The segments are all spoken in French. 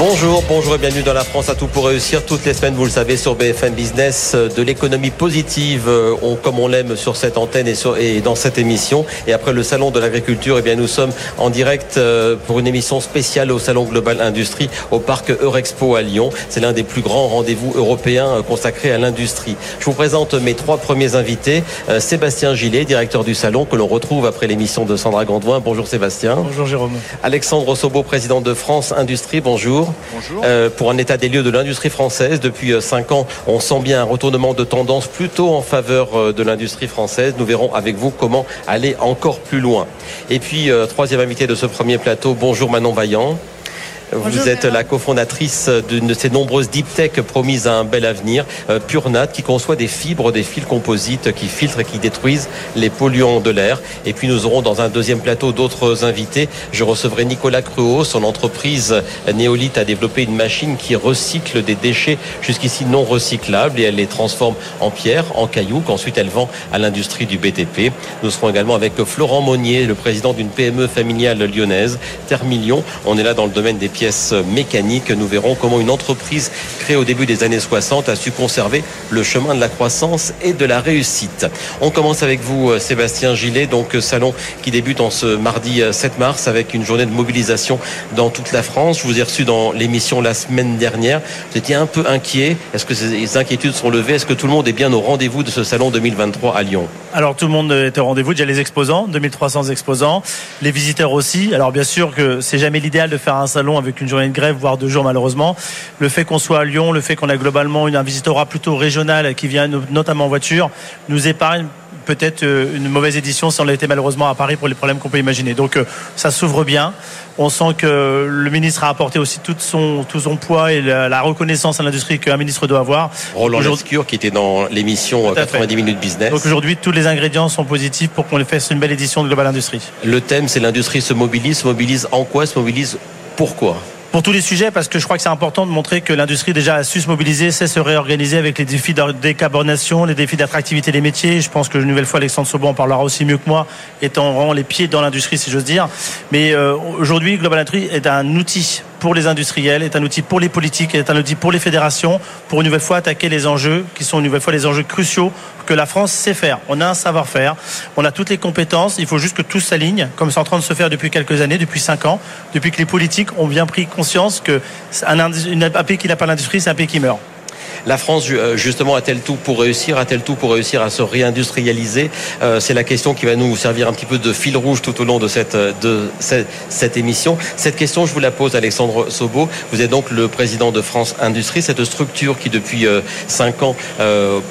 Bonjour, bonjour et bienvenue dans la France à tout pour réussir. Toutes les semaines, vous le savez, sur BFM Business, euh, de l'économie positive, euh, on, comme on l'aime sur cette antenne et, sur, et, dans cette émission. Et après le salon de l'agriculture, eh bien, nous sommes en direct euh, pour une émission spéciale au salon Global Industrie au parc Eurexpo à Lyon. C'est l'un des plus grands rendez-vous européens consacrés à l'industrie. Je vous présente mes trois premiers invités. Sébastien Gillet, directeur du salon, que l'on retrouve après l'émission de Sandra Gandoin. Bonjour Sébastien. Bonjour Jérôme. Alexandre Sobo, président de France Industrie. Bonjour. Bonjour. Euh, pour un état des lieux de l'industrie française. Depuis euh, cinq ans, on sent bien un retournement de tendance plutôt en faveur euh, de l'industrie française. Nous verrons avec vous comment aller encore plus loin. Et puis, troisième invité de ce premier plateau, bonjour Manon Vaillant. Vous êtes la cofondatrice d'une de ces nombreuses deep tech promises à un bel avenir, euh, Purnat, qui conçoit des fibres, des fils composites qui filtrent et qui détruisent les polluants de l'air. Et puis nous aurons dans un deuxième plateau d'autres invités. Je recevrai Nicolas Cruau. Son entreprise Néolith a développé une machine qui recycle des déchets jusqu'ici non recyclables et elle les transforme en pierre, en cailloux, qu'ensuite elle vend à l'industrie du BTP. Nous serons également avec Florent Monnier, le président d'une PME familiale lyonnaise, Termillion. On est là dans le domaine des pièces mécaniques. Nous verrons comment une entreprise créée au début des années 60 a su conserver le chemin de la croissance et de la réussite. On commence avec vous, Sébastien Gillet, donc salon qui débute en ce mardi 7 mars avec une journée de mobilisation dans toute la France. Je vous ai reçu dans l'émission la semaine dernière. Vous étiez un peu inquiet. Est-ce que ces inquiétudes sont levées? Est-ce que tout le monde est bien au rendez-vous de ce salon 2023 à Lyon? Alors tout le monde est au rendez-vous. Déjà les exposants, 2300 exposants, les visiteurs aussi. Alors bien sûr que c'est jamais l'idéal de faire un salon avec une journée de grève, voire deux jours malheureusement. Le fait qu'on soit à Lyon, le fait qu'on a globalement un visitorat plutôt régional qui vient notamment en voiture, nous épargne peut-être euh, une mauvaise édition si on l'était malheureusement à Paris pour les problèmes qu'on peut imaginer. Donc euh, ça s'ouvre bien. On sent que le ministre a apporté aussi tout son, tout son poids et la, reconnaissance à l'industrie qu'un ministre doit avoir. Roland Lescure qui était dans l'émission 90 minutes business. Donc aujourd'hui, tous les ingrédients sont positifs pour qu'on fasse une belle édition de Global Industrie. Le thème, c'est l'industrie se mobilise. Se mobilise en quoi? Se mobilise pourquoi? Pour tous les sujets parce que je crois que c'est important de montrer que l'industrie déjà a su se mobiliser, sait se réorganiser avec les défis de décarbonation, les défis d'attractivité des métiers. Je pense que une nouvelle fois Alexandre Sobon en parlera aussi mieux que moi, étant vraiment les pieds dans l'industrie si j'ose dire. Mais euh, aujourd'hui, Global Industrie est un outil pour les industriels, est un outil pour les politiques, est un outil pour les fédérations, pour une nouvelle fois attaquer les enjeux qui sont une nouvelle fois les enjeux cruciaux que la France sait faire. On a un savoir-faire, on a toutes les compétences, il faut juste que tout s'aligne, comme c'est en train de se faire depuis quelques années, depuis cinq ans, depuis que les politiques ont bien pris conscience que un pays qui n'a pas l'industrie, c'est un pays qui meurt. La France, euh, justement, a-t-elle tout pour réussir A-t-elle tout pour réussir à se réindustrialiser? Euh, C'est la question qui va nous servir un petit peu de fil rouge tout au long de cette, euh, cette, émission. Cette question, je vous la pose, Alexandre Sobo. Vous êtes donc le président de France Industrie, cette structure qui, depuis cinq ans,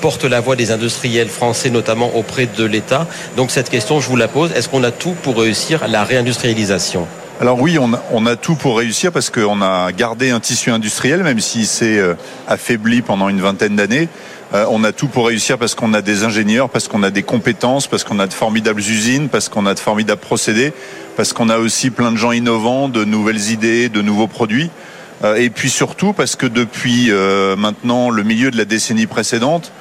porte la voix des industriels français, notamment auprès de l'État. Donc cette question, je vous la pose. Est-ce qu'on a tout pour réussir la réindustrialisation? Alors oui, on a, tout pour réussir parce qu'on a gardé un tissu industriel, même s'il s'est euh, affaibli pendant une vingtaine d'années. Euh, on a tout pour réussir parce qu'on a des ingénieurs, parce qu'on a des compétences, parce qu'on a de formidables usines, parce qu'on a de formidables procédés, parce qu'on a aussi plein de gens innovants, de nouvelles idées, de nouveaux produits. Euh, et puis surtout parce que depuis maintenant le milieu de la décennie précédente,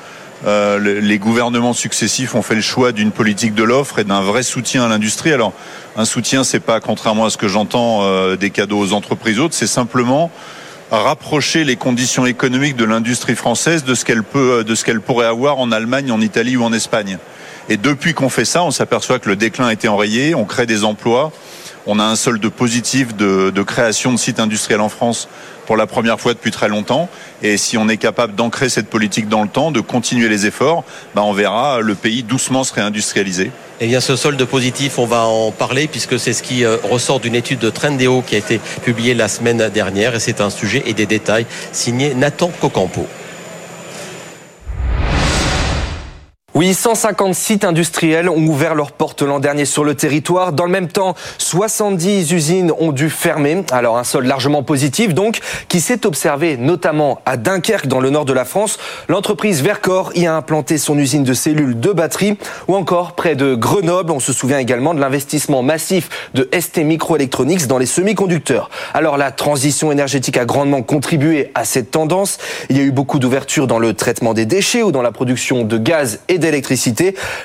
euh, les gouvernements successifs ont fait le choix d'une politique de l'offre et d'un vrai soutien à l'industrie. Alors, un soutien, c'est pas, contrairement à ce que j'entends, euh, des cadeaux aux entreprises autres, c'est simplement rapprocher les conditions économiques de l'industrie française de ce qu'elle peut, de ce qu'elle pourrait avoir en Allemagne, en Italie ou en Espagne. Et depuis qu'on fait ça, on s'aperçoit que le déclin a été enrayé, on crée des emplois, on a un solde positif de, création de sites industriels en France pour la première fois depuis très longtemps. Et si on est capable d'ancrer cette politique dans le temps, de continuer les efforts, ben on verra le pays doucement se réindustrialiser. Eh bien, ce solde positif, on va en parler puisque c'est ce qui euh, ressort d'une étude de Trendéo qui a été publiée la semaine dernière et c'est un sujet et des détails signé Nathan Cocampo. Oui, 150 sites industriels ont ouvert leurs portes l'an dernier sur le territoire. Dans le même temps, 70 usines ont dû fermer. Alors un sol largement positif donc, qui s'est observé notamment à Dunkerque dans le nord de la France. L'entreprise Vercor y a implanté son usine de cellules de batterie ou encore près de Grenoble. On se souvient également de l'investissement massif de ST Microelectronics dans les semi-conducteurs. Alors la transition énergétique a grandement contribué à cette tendance. Il y a eu beaucoup d'ouvertures dans le traitement des déchets ou dans la production de gaz et d'électricité.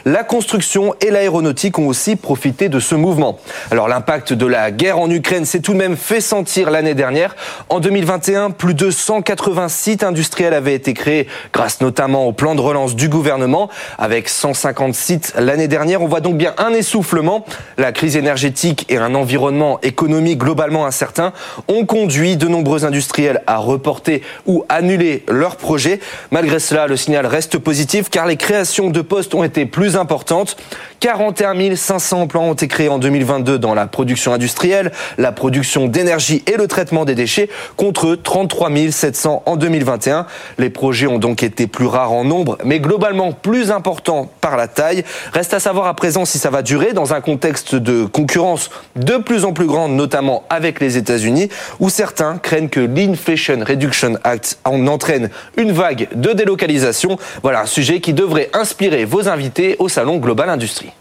La construction et l'aéronautique ont aussi profité de ce mouvement. Alors l'impact de la guerre en Ukraine s'est tout de même fait sentir l'année dernière. En 2021, plus de 180 sites industriels avaient été créés grâce notamment au plan de relance du gouvernement. Avec 150 sites l'année dernière, on voit donc bien un essoufflement. La crise énergétique et un environnement économique globalement incertain ont conduit de nombreux industriels à reporter ou annuler leurs projets. Malgré cela, le signal reste positif car les créations de postes ont été plus importantes. 41 500 emplois ont été créés en 2022 dans la production industrielle, la production d'énergie et le traitement des déchets contre 33 700 en 2021. Les projets ont donc été plus rares en nombre, mais globalement plus importants par la taille. Reste à savoir à présent si ça va durer dans un contexte de concurrence de plus en plus grande, notamment avec les États-Unis, où certains craignent que l'Inflation Reduction Act en entraîne une vague de délocalisation. Voilà un sujet qui devrait inspirer vos invités au Salon Global Industrie.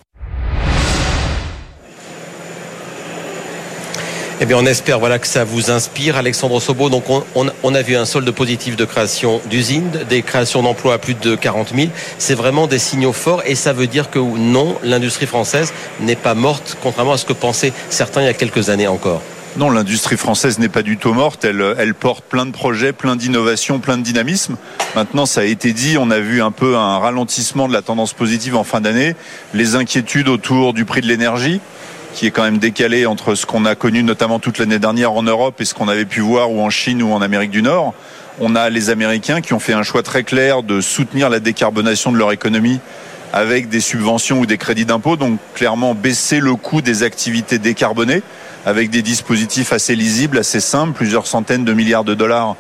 Eh bien, on espère voilà, que ça vous inspire. Alexandre Sobo, donc on, on, a vu un solde positif de création d'usines, des créations d'emplois à plus de 40 000. C'est vraiment des signaux forts et ça veut dire que non, l'industrie française n'est pas morte, contrairement à ce que pensaient certains il y a quelques années encore. Non, l'industrie française n'est pas du tout morte. Elle, elle porte plein de projets, plein d'innovations, plein de dynamisme. Maintenant, ça a été dit, on a vu un peu un ralentissement de la tendance positive en fin d'année. Les inquiétudes autour du prix de l'énergie qui est quand même décalé entre ce qu'on a connu notamment toute l'année dernière en Europe et ce qu'on avait pu voir ou en Chine ou en Amérique du Nord. On a les Américains qui ont fait un choix très clair de soutenir la décarbonation de leur économie avec des subventions ou des crédits d'impôt, donc clairement baisser le coût des activités décarbonées avec des dispositifs assez lisibles, assez simples, plusieurs centaines de milliards de dollars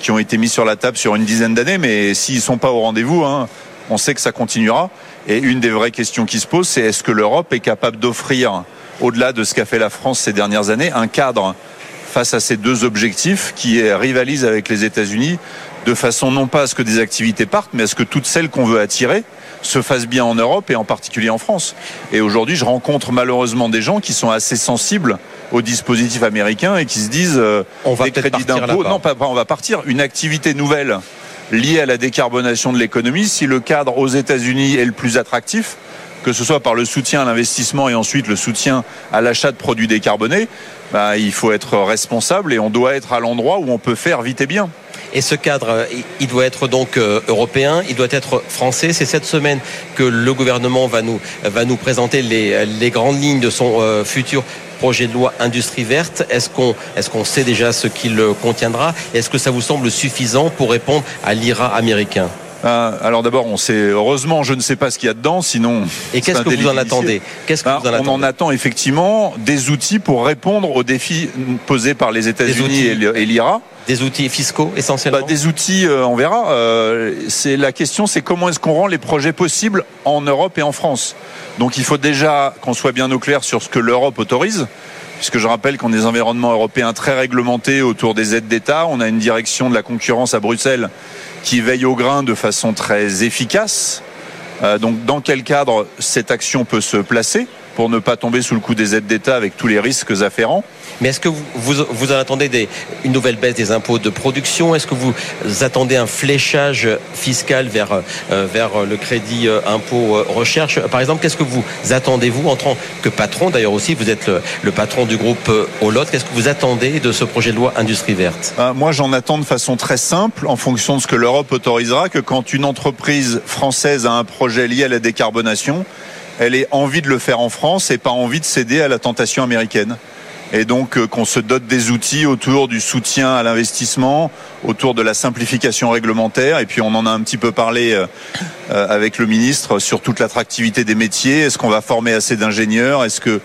qui ont été mis sur la table sur une dizaine d'années, mais s'ils ne sont pas au rendez-vous, hein, on sait que ça continuera. Et une des vraies questions qui se posent, c'est est-ce que l'Europe est capable d'offrir au-delà de ce qu'a fait la France ces dernières années, un cadre face à ces deux objectifs qui rivalisent avec les États-Unis de façon non pas à ce que des activités partent, mais à ce que toutes celles qu'on veut attirer se fassent bien en Europe et en particulier en France. Et aujourd'hui, je rencontre malheureusement des gens qui sont assez sensibles au dispositif américain et qui se disent euh, on va des crédits d'impôt. Non, pas, on va partir. Une activité nouvelle liée à la décarbonation de l'économie, si le cadre aux États-Unis est le plus attractif, que ce soit par le soutien à l'investissement et ensuite le soutien à l'achat de produits décarbonés, bah, il faut être responsable et on doit être à l'endroit où on peut faire vite et bien. Et ce cadre, il doit être donc euh, européen, il doit être français. C'est cette semaine que le gouvernement va nous, va nous présenter les, les grandes lignes de son euh, futur projet de loi industrie verte. Est-ce qu'on sait déjà ce qu'il contiendra? Est-ce que ça vous semble suffisant pour répondre à l'IRA américain? Ah, alors d'abord, on sait heureusement, je ne sais pas ce qu'il y a dedans, sinon. Et qu'est-ce que vous en attendez Qu'est-ce que bah, vous en attendez On en attend effectivement des outils pour répondre aux défis posés par les États-Unis et l'IRA. Des outils fiscaux essentiellement. Bah, des outils, euh, on verra. Euh, c'est la question, c'est comment est-ce qu'on rend les projets possibles en Europe et en France. Donc il faut déjà qu'on soit bien au clair sur ce que l'Europe autorise puisque je rappelle qu'on a des environnements européens très réglementés autour des aides d'État. On a une direction de la concurrence à Bruxelles qui veille au grain de façon très efficace. Euh, donc dans quel cadre cette action peut se placer? Pour ne pas tomber sous le coup des aides d'État avec tous les risques afférents. Mais est-ce que vous, vous, attendez des, une nouvelle baisse des impôts de production? Est-ce que vous attendez un fléchage fiscal vers, euh, vers le crédit euh, impôt euh, recherche? Par exemple, qu'est-ce que vous attendez, vous, en tant que patron? D'ailleurs aussi, vous êtes le, patron du groupe Olot. Qu'est-ce que vous attendez de ce projet de loi Industrie verte? Ah, Moi, j'en attends de façon très simple, en fonction de ce que l'Europe autorisera, que quand une entreprise française a un projet lié à la décarbonation, elle ait envie de le faire en France et pas envie de céder à la tentation américaine et donc euh, qu'on se dote des outils autour du soutien à l'investissement, autour de la simplification réglementaire. Et puis on en a un petit peu parlé euh, euh, avec le ministre sur toute l'attractivité des métiers. Est-ce qu'on va former assez d'ingénieurs? Est-ce que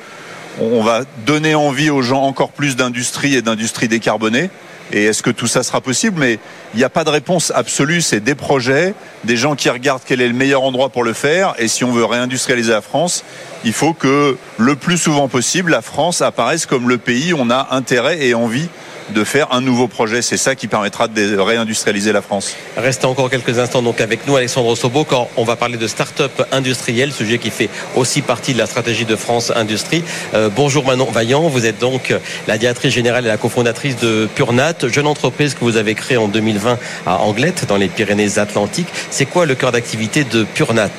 on va donner envie aux gens encore plus d'industrie et d'industrie décarbonée? Et est-ce que tout ça sera possible? Mais il n'y a pas de réponse absolue. C'est des projets, des gens qui regardent quel est le meilleur endroit pour le faire. Et si on veut réindustrialiser la France, il faut que le plus souvent possible, la France apparaisse comme le pays où on a intérêt et envie de faire un nouveau projet. C'est ça qui permettra de réindustrialiser la France. Restez encore quelques instants donc avec nous, Alexandre Sobo, quand on va parler de start-up industrielle, sujet qui fait aussi partie de la stratégie de France Industrie. Euh, bonjour Manon Vaillant, vous êtes donc la directrice générale et la cofondatrice de Purnat, jeune entreprise que vous avez créée en 2020 à Anglette, dans les Pyrénées-Atlantiques. C'est quoi le cœur d'activité de Purnat?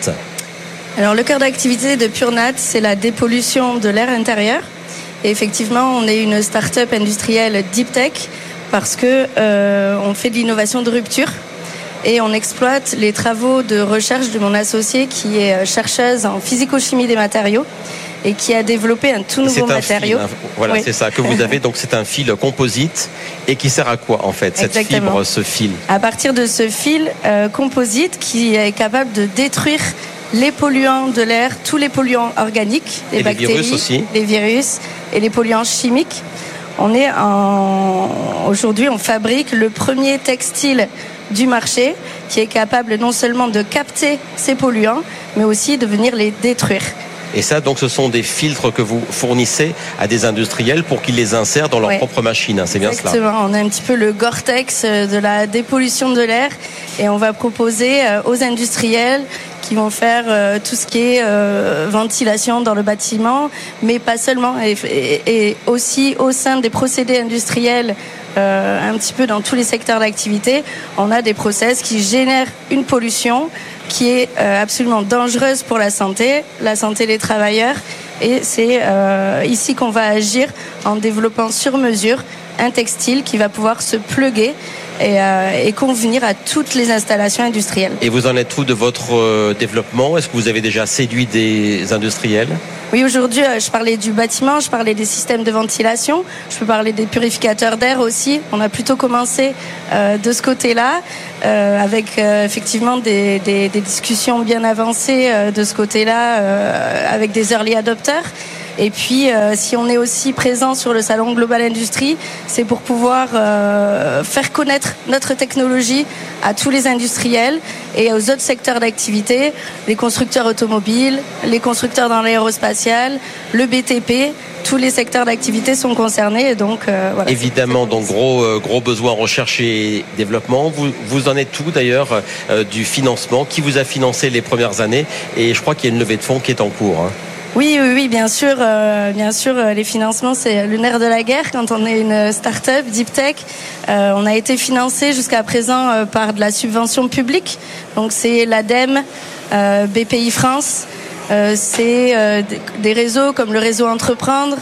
Alors le cœur d'activité de PureNat, c'est la dépollution de l'air intérieur. Et effectivement, on est une start-up industrielle deep tech parce que euh, on fait de l'innovation de rupture et on exploite les travaux de recherche de mon associé qui est chercheuse en physico-chimie des matériaux et qui a développé un tout nouveau matériau. Fil, hein. Voilà, c'est ça que vous avez. Donc c'est un fil composite et qui sert à quoi en fait cette fibre, ce fil? À partir de ce fil euh, composite qui est capable de détruire les polluants de l'air, tous les polluants organiques, les et bactéries, les virus aussi. les virus et les polluants chimiques. On est en aujourd'hui, on fabrique le premier textile du marché qui est capable non seulement de capter ces polluants, mais aussi de venir les détruire. Et ça, donc, ce sont des filtres que vous fournissez à des industriels pour qu'ils les insèrent dans leur Ouais. propre machine. hein, c'est bien cela. Exactement. On a un petit peu le Gore-Tex euh, de la dépollution de l'air et on va proposer euh, aux industriels qui vont faire euh, tout ce qui est euh, ventilation dans le bâtiment, mais pas seulement, et, aussi au sein des procédés industriels, euh, un petit peu dans tous les secteurs d'activité, on a des process qui génèrent une pollution qui est absolument dangereuse pour la santé, la santé des travailleurs. Et c'est ici qu'on va agir en développant sur mesure un textile qui va pouvoir se pluguer et, euh, et convenir à toutes les installations industrielles. Et vous en êtes où de votre euh, développement? Est-ce que vous avez déjà séduit des industriels? Oui, aujourd'hui, euh, je parlais du bâtiment, je parlais des systèmes de ventilation, je peux parler des purificateurs d'air aussi. On a plutôt commencé euh, de ce côté-là, euh, avec euh, effectivement des, des- des discussions bien avancées euh, de ce côté-là, euh, avec des early adopters. Et puis, euh, si on est aussi présent sur le salon Global Industrie, c'est pour pouvoir euh, faire connaître notre technologie à tous les industriels et aux autres secteurs d'activité, les constructeurs automobiles, les constructeurs dans l'aérospatial, le BTP. Tous les secteurs d'activité sont concernés. Euh. Évidemment, donc gros, gros besoin en recherche et développement. Vous, en êtes tout d'ailleurs du financement? Qui vous a financé les premières années? Et je crois qu'il y a une levée de fonds qui est en cours. hein. Oui, oui, oui, bien sûr, euh, bien sûr, euh, les financements c'est le de la guerre quand on est une start-up deep tech. Euh, on a été financé jusqu'à présent par de la subvention publique, donc c'est l'ADEME, BPI France, c'est des réseaux comme le réseau Entreprendre.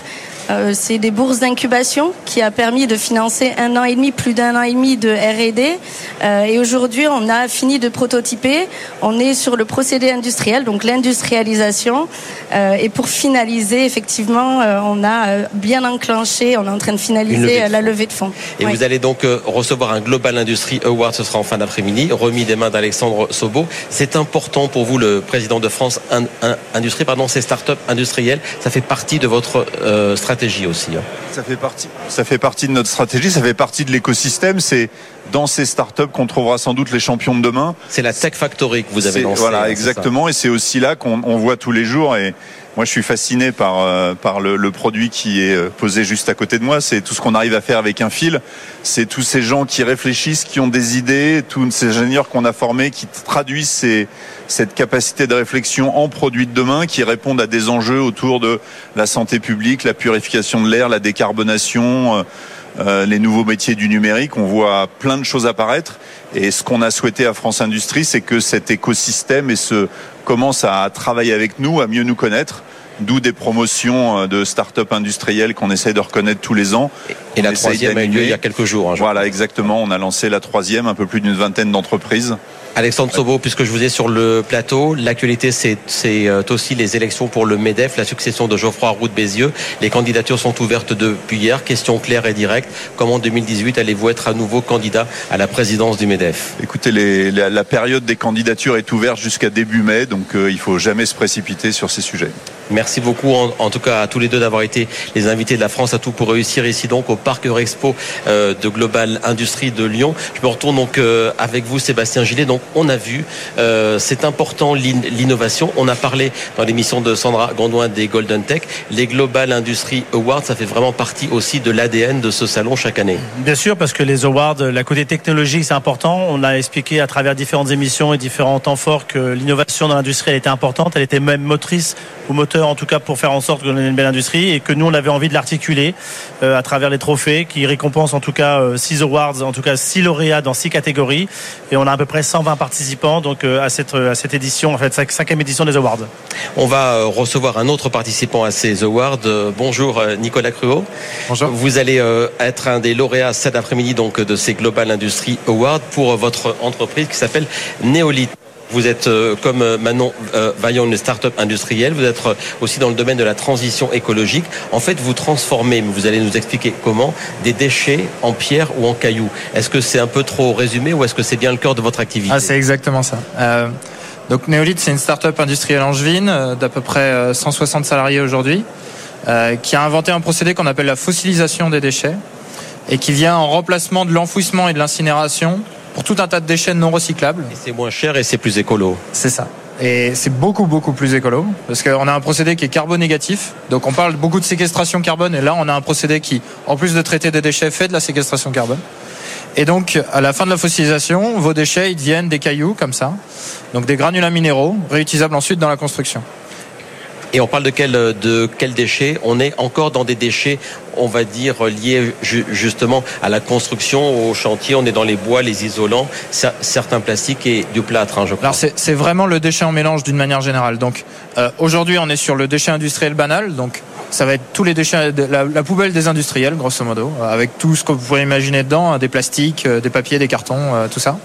Euh, c'est des bourses d'incubation qui a permis de financer un an et demi, plus d'un an et demi de R&D. Euh, et aujourd'hui, on a fini de prototyper. On est sur le procédé industriel, donc l'industrialisation. Euh, et pour finaliser, effectivement, on a bien enclenché. On est en train de levée finaliser de la levée de fonds. Et Oui. vous allez donc recevoir un Global Industry Award, ce sera en fin d'après-midi, remis des mains d'Alexandre Sobo. C'est important pour vous, le président de France In- In- Industrie, pardon, ces startups industrielles, ça fait partie de votre euh, hein. Ça fait partie. Ça fait partie de notre stratégie. Ça fait partie de l'écosystème. C'est dans ces startups qu'on trouvera sans doute les champions de demain. C'est la Tech Factory que vous avez lancée. Voilà, hein, exactement. Et c'est aussi là qu'on on voit tous les jours. Et moi, je suis fasciné par euh, par le, le produit qui est euh, posé juste à côté de moi. C'est tout ce qu'on arrive à faire avec un fil. C'est tous ces gens qui réfléchissent, qui ont des idées, tous ces ingénieurs qu'on a formés, qui traduisent ces, cette capacité de réflexion en produits de demain, qui répondent à des enjeux autour de la santé publique, la purification de l'air, la décarbonation. euh, euh, les nouveaux métiers du numérique. On voit plein de choses apparaître. Et ce qu'on a souhaité à France Industrie, c'est que cet écosystème et ce commence à travailler avec nous, à mieux nous connaître. D'où des promotions euh, de start-up industrielles qu'on essaie de reconnaître tous les ans. Et la On troisième a eu lieu il y a quelques jours. hein, Voilà, exactement. On a lancé la troisième, un peu plus d'une vingtaine d'entreprises. Alexandre Sobo, puisque je vous ai sur le plateau, l'actualité c'est euh, aussi les élections pour le MEDEF, la succession de Geoffroy Roux de Bézieux. Les candidatures sont ouvertes depuis hier. Question claire et directe. Comment en 2018 allez-vous être à nouveau candidat à la présidence du MEDEF? Écoutez, les- la, la période des candidatures est ouverte jusqu'à début mai, donc euh, il faut jamais se précipiter sur ces sujets. Merci beaucoup en, en tout cas à tous les deux d'avoir été les invités de la France à tout pour réussir ici donc au Parc Eurexpo euh, de Global Industrie de Lyon. Je me retourne donc euh, avec vous Sébastien Gillet. Donc on a vu, euh, c'est important l'in- l'innovation. On a parlé dans l'émission de Sandra Gondouin des Golden Tech. Les Global Industry Awards, ça fait vraiment partie aussi de l'ADN de ce salon chaque année. Bien sûr, parce que les awards, la côté technologique, c'est important. On a expliqué à travers différentes émissions et différents temps forts que l'innovation dans l'industrie, était importante. Elle était même motrice ou moteur, en tout cas, pour faire en sorte qu'on ait une belle industrie et que nous, on avait envie de l'articuler euh, à travers les trophées qui récompensent en tout cas euh, six awards, en tout cas six lauréats dans six catégories. Et on a à peu près 120 120 participants donc à cette à cette édition, en fait, cinquième édition des awards. On va recevoir un autre participant à ces awards. Bonjour Nicolas Cruot. Bonjour. Vous allez être un des lauréats cet après-midi donc de ces Global Industry Awards pour votre entreprise qui s'appelle Néolith. Vous êtes, euh, comme euh, Manon euh, Vaillant, une start-up industrielle. Vous êtes aussi dans le domaine de la transition écologique. En fait, vous transformez, mais vous allez nous expliquer comment, des déchets en pierre ou en cailloux. Est-ce que c'est un peu trop résumé ou est-ce que c'est bien le cœur de votre activité Ah, c'est exactement ça. donc, Néolith, c'est une start-up industrielle angevine d'à peu près 160 salariés aujourd'hui, qui a inventé un procédé qu'on appelle la fossilisation des déchets et qui vient en remplacement de l'enfouissement et de l'incinération pour tout un tas de déchets non recyclables. Et c'est moins cher et c'est plus écolo. C'est ça. Et c'est beaucoup, beaucoup plus écolo, parce qu'on a un procédé qui est carbonégatif. Donc on parle beaucoup de séquestration carbone, et là on a un procédé qui, en plus de traiter des déchets, fait de la séquestration carbone. Et donc, à la fin de la fossilisation, vos déchets, ils deviennent des cailloux, comme ça. Donc des granulats minéraux, réutilisables ensuite dans la construction. Et on parle de quel, de quel déchet On est encore dans des déchets, on va dire, liés justement à la construction, au chantier. On est dans les bois, les isolants, certains plastiques et du plâtre, hein, je crois. Alors c'est vraiment le déchet en mélange d'une manière générale. Donc euh, aujourd'hui, on est sur le déchet industriel banal. Donc ça va être tous les déchets, la, poubelle des industriels, grosso modo, avec tout ce que vous pouvez imaginer dedans, hein, des plastiques, euh, des papiers, des cartons, euh, tout ça.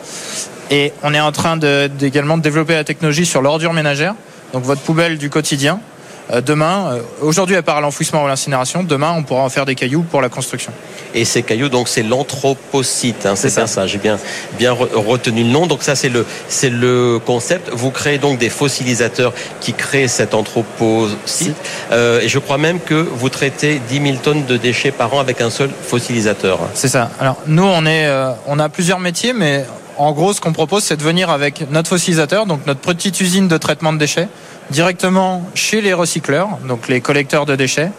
Et on est en train également de développer la technologie sur l'ordure ménagère, donc votre poubelle du quotidien, euh, demain, euh, aujourd'hui elle part à l'enfouissement ou l'incinération, demain on pourra en faire des cailloux pour la construction. Et ces cailloux, donc c'est l'anthropocyte, hein, c'est ça. ça. J'ai bien bien retenu le nom. Donc ça c'est le c'est le concept. Vous créez donc des fossilisateurs qui créent cet anthropocyte. Euh, et je crois même que vous traitez 10 000 tonnes de déchets par an avec un seul fossilisateur. C'est ça. Alors nous on est on a plusieurs métiers, mais en gros, ce qu'on propose, c'est de venir avec notre fossilisateur, donc notre petite usine de traitement de déchets, directement chez les recycleurs, donc les collecteurs de déchets.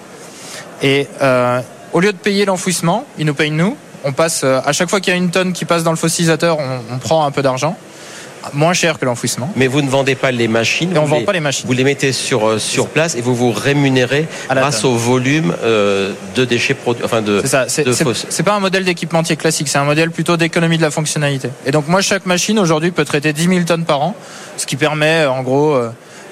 Et euh, au lieu de payer l'enfouissement, ils nous payent nous. On passe euh, à chaque fois qu'il y a une tonne qui passe dans le fossilisateur, on, prend un peu d'argent moins cher que l'enfouissement. Mais vous ne vendez pas les machines. Et on ne vend pas les machines. Vous les mettez sur, euh, sur place et vous vous rémunérez grâce au volume de déchets produits. Enfin de. C'est ça. C'est pas un modèle d'équipementier classique. C'est un modèle plutôt d'économie de la fonctionnalité. Et donc moi, chaque machine aujourd'hui peut traiter 10 000 tonnes par an, ce qui permet en gros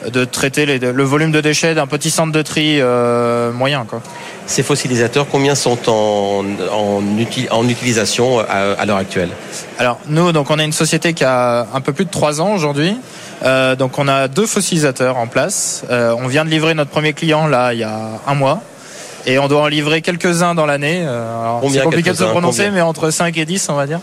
de traiter le volume de déchets d'un petit centre de tri euh, moyen. Quoi. Ces fossilisateurs, combien sont en, en, utilisation à, l'heure actuelle? Alors nous, donc on a une société qui a un peu plus de 3 ans aujourd'hui. Euh, donc on a deux fossilisateurs en place. Euh, on vient de livrer notre premier client là il y a un mois. Et on doit en livrer quelques-uns dans l'année. c'est compliqué de se prononcer, mais entre 5 et 10 on va dire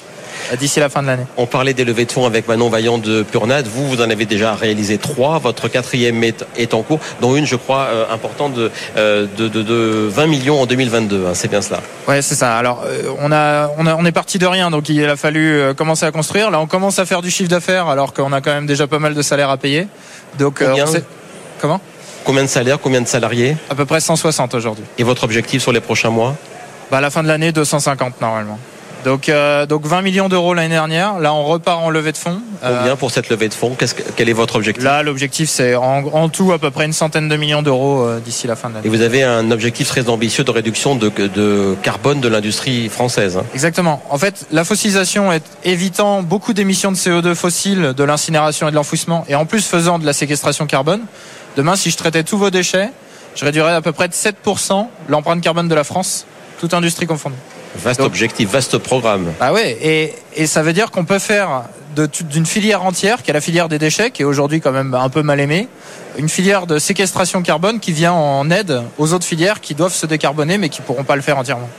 d'ici la fin de l'année. On parlait des levées de fonds avec Manon Vaillant de Purnade. Vous, vous en avez déjà réalisé trois. Votre quatrième est, en cours, dont une, je crois, euh, importante de, euh, de, de, 20 millions en 2022. Hein. c'est bien cela. Ouais, c'est ça. Alors, euh, on, a, on, a, on est parti de rien, donc il a fallu commencer à construire. Là, on commence à faire du chiffre d'affaires, alors qu'on a quand même déjà pas mal de salaires à payer. Donc, Combien Comment? Combien de salaires, combien de salariés? À peu près 160 aujourd'hui. Et votre objectif sur les prochains mois? Bah, À la fin de l'année, 250 normalement. Donc, euh, donc 20 millions d'euros l'année dernière. Là, on repart en levée de fonds. Combien pour cette levée de fonds? Quel est votre objectif? Là, l'objectif, c'est en, tout à peu près une centaine de millions d'euros euh, d'ici la fin de l'année. Et vous avez un objectif très ambitieux de réduction de, de carbone de l'industrie française. Hein. Exactement. En fait, la fossilisation est évitant beaucoup d'émissions de CO2 fossiles, de l'incinération et de l'enfouissement, et en plus faisant de la séquestration carbone. Demain, si je traitais tous vos déchets, je réduirais à peu près de 7% l'empreinte carbone de la France, toute industrie confondue. Vaste objectif, vaste programme. Ah ouais, et, et ça veut dire qu'on peut faire d'une filière entière, qui est la filière des déchets, qui est aujourd'hui quand même un peu mal aimée, une filière de séquestration carbone qui vient en aide aux autres filières qui doivent se décarboner mais qui pourront pas le faire entièrement.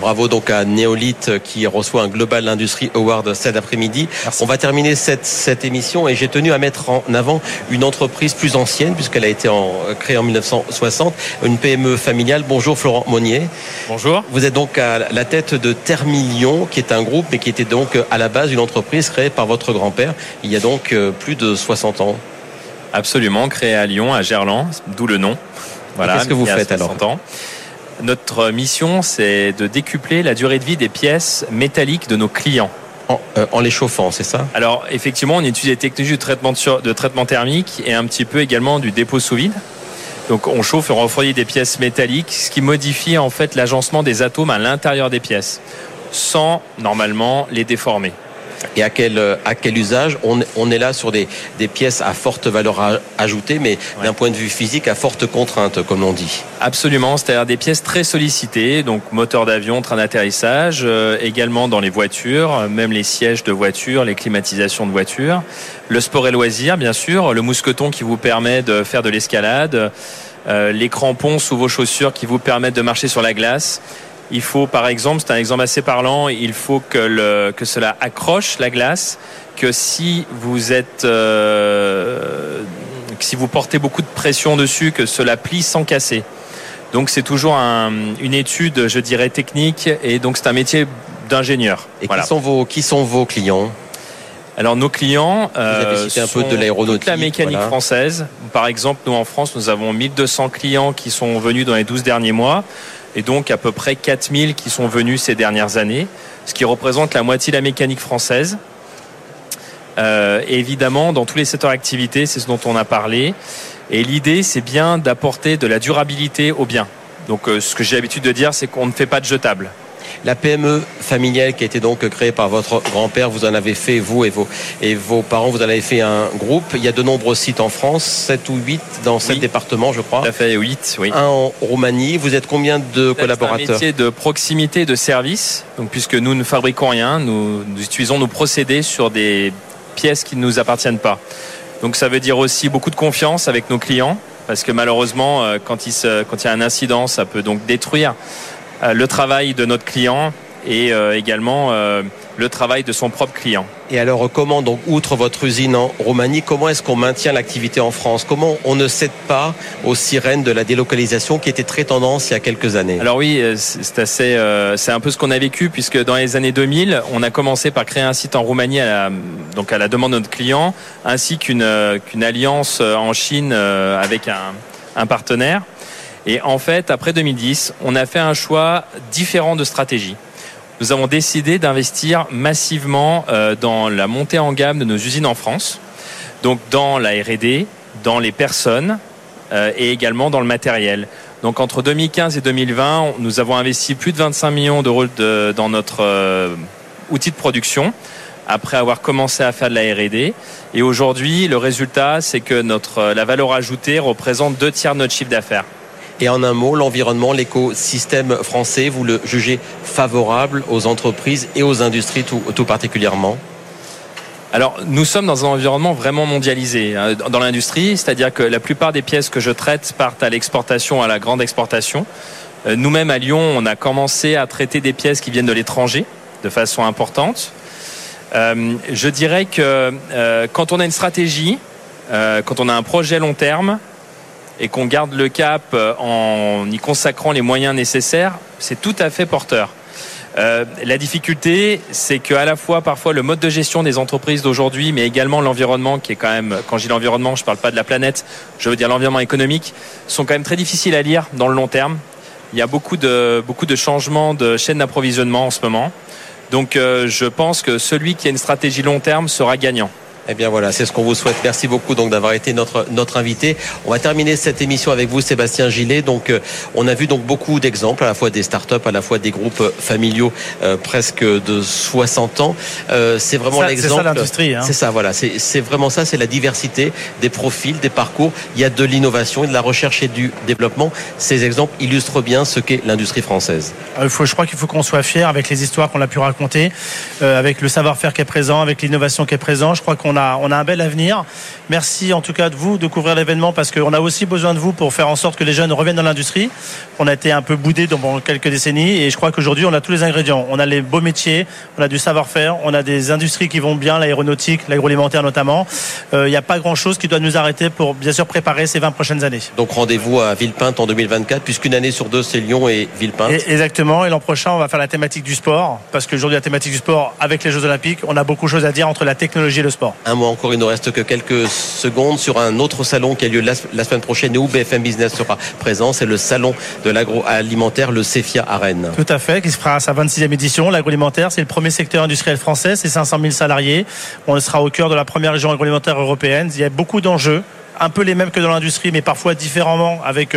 Bravo donc à Néolith qui reçoit un Global Industry Award cet après-midi. On va terminer cette, cette émission et j'ai tenu à mettre en avant une entreprise plus ancienne puisqu'elle a été en, créée en 1960, une PME familiale. Bonjour Florent Monnier. Bonjour. Vous êtes donc à la tête de Termillion qui est un groupe mais qui était donc à la base une entreprise créée par votre grand-père il y a donc euh, plus de 60 ans. Absolument, créée à Lyon, à Gerland, d'où le nom. Voilà, Qu'est-ce que vous faites alors notre mission, c'est de décupler la durée de vie des pièces métalliques de nos clients. En, euh, les chauffant, c'est ça? Alors, effectivement, on étudie les technologies de traitement, de, traitement thermique et un petit peu également du dépôt sous vide. Donc, on chauffe et on refroidit des pièces métalliques, ce qui modifie en fait l'agencement des atomes à l'intérieur des pièces, sans normalement les déformer. Et à quel, à quel usage on, on est là sur des, des pièces à forte valeur ajoutée, mais d'un point de vue physique à forte contrainte, comme on dit. Absolument, c'est-à-dire des pièces très sollicitées, donc moteur d'avion, train d'atterrissage, euh, également dans les voitures, même les sièges de voiture, les climatisations de voiture, le sport et loisir, bien sûr, le mousqueton qui vous permet de faire de l'escalade, euh, les crampons sous vos chaussures qui vous permettent de marcher sur la glace il faut, par exemple, c'est un exemple assez parlant, il faut que, le, que cela accroche la glace, que si vous êtes, euh, si vous portez beaucoup de pression dessus, que cela plie sans casser. Donc c'est toujours une étude, je dirais, technique, et donc c'est un métier d'ingénieur. Et qui sont vos, qui sont vos clients? Alors nos clients euh, un peu de l'aéronautique, toute la mécanique française. Par exemple, nous en France, nous avons 1200 clients qui sont venus dans les 12 derniers mois et donc à peu près 4000 qui sont venus ces dernières années, ce qui représente la moitié de la mécanique française. Euh, évidemment, dans tous les secteurs d'activité, c'est ce dont on a parlé. Et l'idée, c'est bien d'apporter de la durabilité au bien. Donc, euh, ce que j'ai l'habitude de dire, c'est qu'on ne fait pas de jetables. La PME familiale qui a été donc créée par votre grand-père, vous en avez fait, vous et vos, et vos parents, vous en avez fait un groupe. Il y a de nombreux sites en France, 7 ou 8 dans 7 départements, je crois. Tout à fait, 8, oui. Un en Roumanie. Vous êtes combien de collaborateurs C'est un métier de proximité de service. Donc, puisque nous ne fabriquons rien, nous, utilisons nos procédés sur des pièces qui ne nous appartiennent pas. Donc, ça veut dire aussi beaucoup de confiance avec nos clients parce que malheureusement, euh, quand il, quand il y a un incident, ça peut donc détruire le travail de notre client et euh, également euh, le travail de son propre client. Et alors, comment, donc, outre votre usine en Roumanie, comment est-ce qu'on maintient l'activité en France? Comment on ne cède pas aux sirènes de la délocalisation qui était très tendance il y a quelques années? Alors oui, c'est assez, c'est un peu ce qu'on a vécu puisque dans les années 2000, on a commencé par créer un site en Roumanie à la, donc à la demande de notre client, ainsi qu'une qu'une alliance en Chine avec un, un partenaire. Et en fait, après 2010, on a fait un choix différent de stratégie. Nous avons décidé d'investir massivement euh, dans la montée en gamme de nos usines en France, donc dans la R&D, dans les personnes euh, et également dans le matériel. Donc entre 2015 et 2020, nous avons investi plus de 25 millions d'euros dans notre euh, outil de production après avoir commencé à faire de la R&D. Et aujourd'hui, le résultat, c'est que notre, la valeur ajoutée représente deux tiers de notre chiffre d'affaires. Et en un mot, l'environnement, l'écosystème français, vous le jugez favorable aux entreprises et aux industries tout, particulièrement alors, nous sommes dans un environnement vraiment mondialisé hein, dans l'industrie, c'est-à-dire que la plupart des pièces que je traite partent à l'exportation, à la grande exportation. Euh, nous-mêmes à Lyon, on a commencé à traiter des pièces qui viennent de l'étranger de façon importante. Euh, je dirais que euh, quand on a une stratégie, quand on a un projet long terme, et qu'on garde le cap euh, en y consacrant les moyens nécessaires, c'est tout à fait porteur. Euh, la difficulté, c'est qu'à la fois parfois le mode de gestion des entreprises d'aujourd'hui, mais également l'environnement, qui est quand même, quand je dis l'environnement, je ne parle pas de la planète, je veux dire l'environnement économique, sont quand même très difficiles à lire dans le long terme. Il y a beaucoup de, beaucoup de changements de chaîne d'approvisionnement en ce moment. Donc euh, je pense que celui qui a une stratégie long terme sera gagnant. Eh bien voilà, c'est ce qu'on vous souhaite. Merci beaucoup donc d'avoir été notre notre invité. On va terminer cette émission avec vous, Sébastien Gillet. Donc euh, on a vu donc beaucoup d'exemples, à la fois des startups, à la fois des groupes familiaux, euh, presque de 60 ans. Euh, c'est vraiment l'exemple. C'est ça l'industrie. Hein. C'est ça, voilà. C'est vraiment ça. C'est la diversité des profils, des parcours. Il y a de l'innovation et de la recherche et du développement. Ces exemples illustrent bien ce qu'est l'industrie française. Il faut, je crois qu'il faut qu'on soit fier avec les histoires qu'on a pu raconter, avec le savoir-faire qui est présent, avec l'innovation qui est présent. Je crois qu'on on a un bel avenir. Merci en tout cas de vous de couvrir l'événement parce qu'on a aussi besoin de vous pour faire en sorte que les jeunes reviennent dans l'industrie. On a été un peu boudé dans quelques décennies et je crois qu'aujourd'hui on a tous les ingrédients. On a les beaux métiers, on a du savoir-faire, on a des industries qui vont bien, l'aéronautique, l'agroalimentaire notamment. Euh, il n'y a pas grand-chose qui doit nous arrêter pour bien sûr préparer ces 20 prochaines années. Donc rendez-vous à Villepinte en 2024 puisqu'une année sur deux c'est Lyon et Villepinte. exactement. Et l'an prochain on va faire la thématique du sport parce qu'aujourd'hui la thématique du sport avec les Jeux Olympiques, on a beaucoup de choses à dire entre la technologie et le sport un mois encore, il ne reste que quelques secondes sur un autre salon qui a lieu la, semaine prochaine et où BFM Business sera présent. C'est le salon de l'agroalimentaire, le CEFIA à. Tout à fait, qui se fera sa 26e édition. L'agroalimentaire, c'est le premier secteur industriel français, c'est 500 000 salariés. On sera au cœur de la première région agroalimentaire européenne. Il y a beaucoup d'enjeux un peu les mêmes que dans l'industrie, mais parfois différemment avec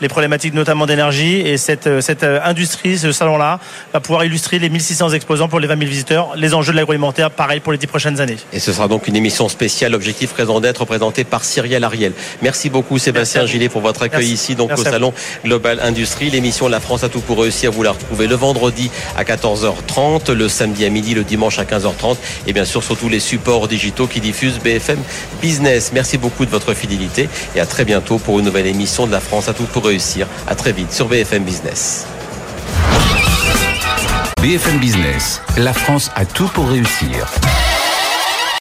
les problématiques notamment d'énergie. Et cette, cette industrie, ce salon-là, va pouvoir illustrer les 1600 exposants pour les 20 000 visiteurs, les enjeux de l'agroalimentaire, pareil pour les 10 prochaines années. Et ce sera donc une émission spéciale, objectif raison d'être, présentée par Cyrielle Ariel. Merci beaucoup Sébastien Gillet pour votre accueil ici donc au salon Global Industrie. L'émission La France a tout pour réussir, vous la retrouvez le vendredi à 14h30, le samedi à midi, le dimanche à 15h30 et bien sûr sur tous les supports digitaux qui diffusent BFM Business. Merci beaucoup de votre fidélité et à très bientôt pour une nouvelle émission de La France a tout pour réussir. À très vite sur BFM Business. BFM Business, la France a tout pour réussir.